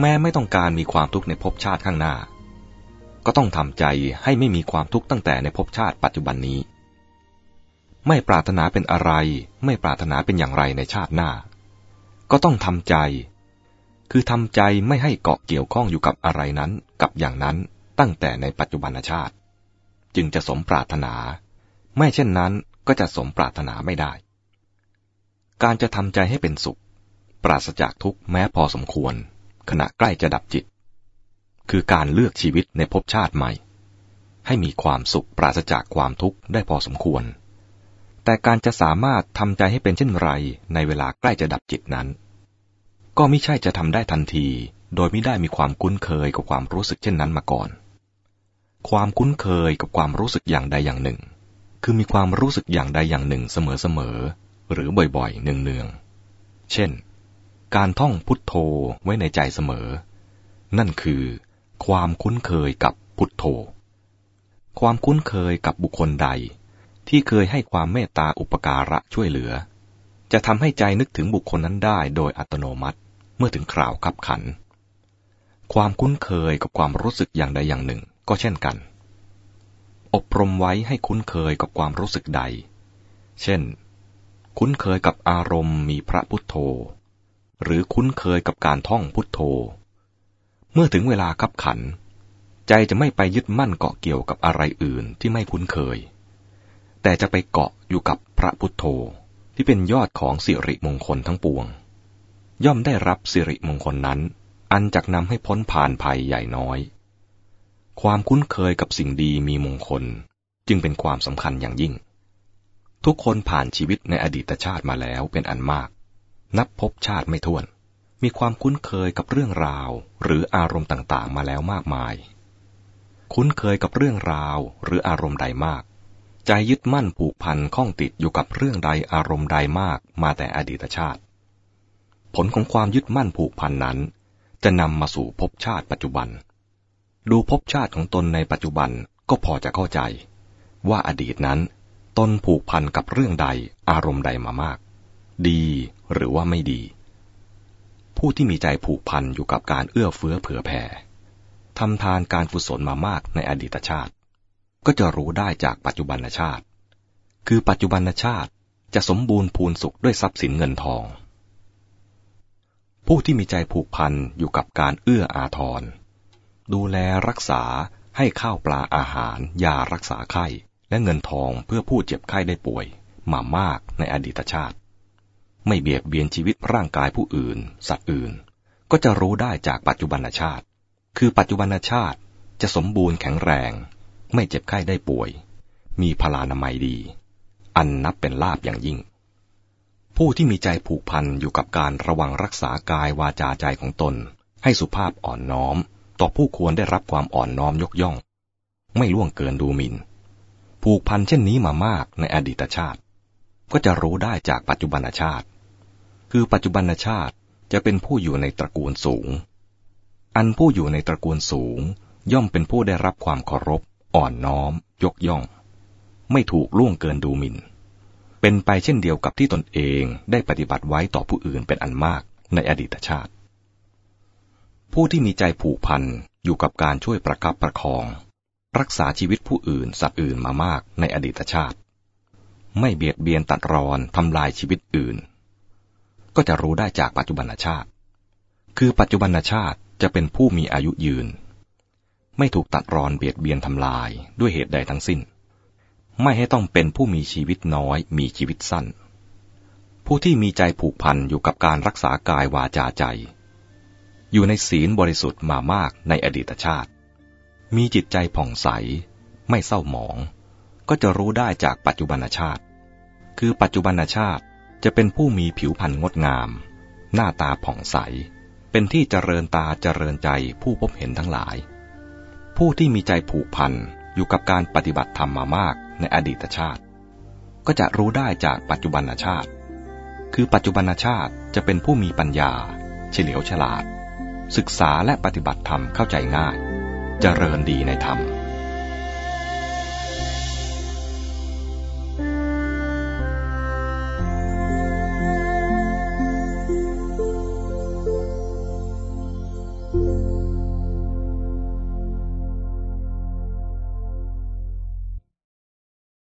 แม้ไม่ต้องการมีความทุกข์ในภพชาติข้างหน้า ก็ต้องทำใจให้ไม่มีความทุกข์ตั้งแต่ในภพชาติปัจจุบันนี้ ไม่ปรารถนาเป็นอะไร ไม่ปรารถนาเป็นอย่างไรในชาติหน้า ก็ต้องทำใจ คือทำใจไม่ให้เกาะเกี่ยวข้องอยู่กับอะไรนั้นกับอย่างนั้นตั้งแต่ในปัจจุบันชาติ จึงจะสมปรารถนา ไม่เช่นนั้นก็จะสมปรารถนาไม่ได้ การจะทำใจให้เป็นสุข ปราศจากทุกข์แม้พอสมควร ขณะใกล้จะดับจิต คือการเลือกชีวิตในภพชาติใหม่ ให้มีความสุขปราศจากความทุกข์ได้พอสมควร แต่การจะสามารถทำใจให้เป็นเช่นไรในเวลาใกล้จะดับจิตนั้น ก็ไม่ใช่จะทำได้ทันที โดยไม่ได้มีความคุ้นเคยกับความรู้สึกเช่นนั้นมาก่อน ความคุ้นเคยกับความรู้สึกอย่างใดอย่างหนึ่ง คือมีความรู้สึกอย่างใดอย่างหนึ่งเสมอๆหรือบ่อยๆเนืองๆเช่น การท่องพุทโธไว้ในใจเสมอ นั่นคือ ความคุ้นเคยกับพุทโธ ความคุ้นเคยกับบุคคลใด ที่เคยให้ความเมตตาอุปการะช่วยเหลือ จะทำให้ใจนึกถึงบุคคลนั้นได้โดยอัตโนมัติเมื่อถึงคราวขับขัน ความคุ้นเคยกับความรู้สึกอย่างใดอย่างหนึ่งก็เช่นกัน อบรมไว้ให้คุ้นเคยกับความรู้สึกใด เช่น คุ้นเคยกับอารมณ์มีพระพุทโธ หรือคุ้นเคยกับการท่องพุทโธ เมื่อถึงเวลาขับขัน ใจจะไม่ไปยึดมั่นเกาะเกี่ยวกับอะไรอื่นที่ไม่คุ้นเคย แต่จะไปเกาะอยู่กับพระพุทโธที่เป็นยอดของสิริมงคลทั้งปวง ย่อมได้รับสิริมงคลนั้น อันจักนำให้พ้นผ่านภัยใหญ่น้อย ความคุ้นเคยกับสิ่งดีมีมงคลจึงเป็นความสำคัญอย่างยิ่ง ทุกคนผ่านชีวิตในอดีตชาติมาแล้วเป็นอันมาก นับพบชาติไม่ถ้วน มีความคุ้นเคยกับเรื่องราวหรืออารมณ์ต่างๆ มาแล้วมากมาย คุ้นเคยกับเรื่องราวหรืออารมณ์ใดมาก ใจยึดมั่นผูกพันข้องติดอยู่กับเรื่องใดอารมณ์ใดมากมาแต่อดีตชาติ ผลของความยึดมั่นผูกพันนั้น จะนำมาสู่ภพชาติปัจจุบัน ดูภพชาติของตนในปัจจุบันก็พอจะเข้าใจ ว่าอดีตนั้น ตนผูกพันกับเรื่องใดอารมณ์ใดมามาก ดีหรือว่าไม่ดี ผู้ที่มีใจผูกพันอยู่กับการเอื้อเฟื้อเผื่อแผ่ทำทานการกุศลมามากในอดีตชาติ ก็จะรู้ได้จากปัจจุบันชาติ คือปัจจุบันชาติจะสมบูรณ์พูนสุขด้วยทรัพย์สินเงินทอง ผู้ที่มีใจผูกพันอยู่กับการเอื้ออาทร ดูแลรักษาให้ข้าวปลาอาหารยารักษาไข้และเงินทองเพื่อผู้เจ็บไข้ได้ป่วยมามากในอดีตชาติ ไม่เบียดเบียนชีวิตร่างกายผู้อื่น สัตว์อื่น ก็จะรู้ได้จากปัจจุบันชาติ คือปัจจุบันชาติจะสมบูรณ์แข็งแรง ไม่เจ็บไข้ได้ป่วย มีพลานามัยดี อันนับเป็นลาบอย่างยิ่ง ผู้ที่มีใจผูกพันอยู่กับการระวังรักษากายวาจาใจของตน ให้สุภาพอ่อนน้อม ต่อผู้ควรได้รับความอ่อนน้อมยกย่อง ไม่ล่วงเกินดูหมิน่นผูกพันเช่นนี้มามากในอดีตชาติ ก็จะรู้ได้จากปัจจุบันชาติ คือปัจจุบันชาติจะเป็นผู้อยู่ในตระกูลสูง อันผู้อยู่ในตระกูลสูง ย่อมเป็นผู้ได้รับความเคารพ อ่อนน้อม ยกย่อง ไม่ถูกล่วงเกินดูหมิน่น เป็นไปเช่นเดียวกับที่ตนเองได้ปฏิบัติไว้ต่อผู้อื่นเป็นอันมากในอดีตชาติ ผู้ที่มีใจผูกพันอยู่กับการช่วยประคับประคอง รักษาชีวิตผู้อื่นสัตว์อื่นมามากในอดีตชาติ ไม่เบียดเบียนตัดรอนทำลายชีวิตอื่น ก็จะรู้ได้จากปัจจุบันชาติ คือปัจจุบันชาติจะเป็นผู้มีอายุยืน ไม่ถูกตัดรอนเบียดเบียนทำลายด้วยเหตุใดทั้งสิ้น ไม่ให้ต้องเป็นผู้มีชีวิตน้อยมีชีวิตสั้น ผู้ที่มีใจผูกพันอยู่กับการรักษากายวาจาใจ อยู่ในศีลบริสุทธิ์มามากในอดีตชาติ มีจิตใจผ่องใส ไม่เศร้าหมอง ก็จะรู้ได้จากปัจจุบันชาติ คือปัจจุบันชาติจะเป็นผู้มีผิวพรรณงดงาม หน้าตาผ่องใส เป็นที่เจริญตาเจริญใจผู้พบเห็นทั้งหลาย ผู้ที่มีใจผูกพันอยู่กับการปฏิบัติธรรมมามากในอดีตชาติ ก็จะรู้ได้จากปัจจุบันชาติ คือปัจจุบันชาติจะเป็นผู้มีปัญญา เฉลียวฉลาด ศึกษาและปฏิบัติธรรมเข้าใจง่ายจเจริญดีในธรรม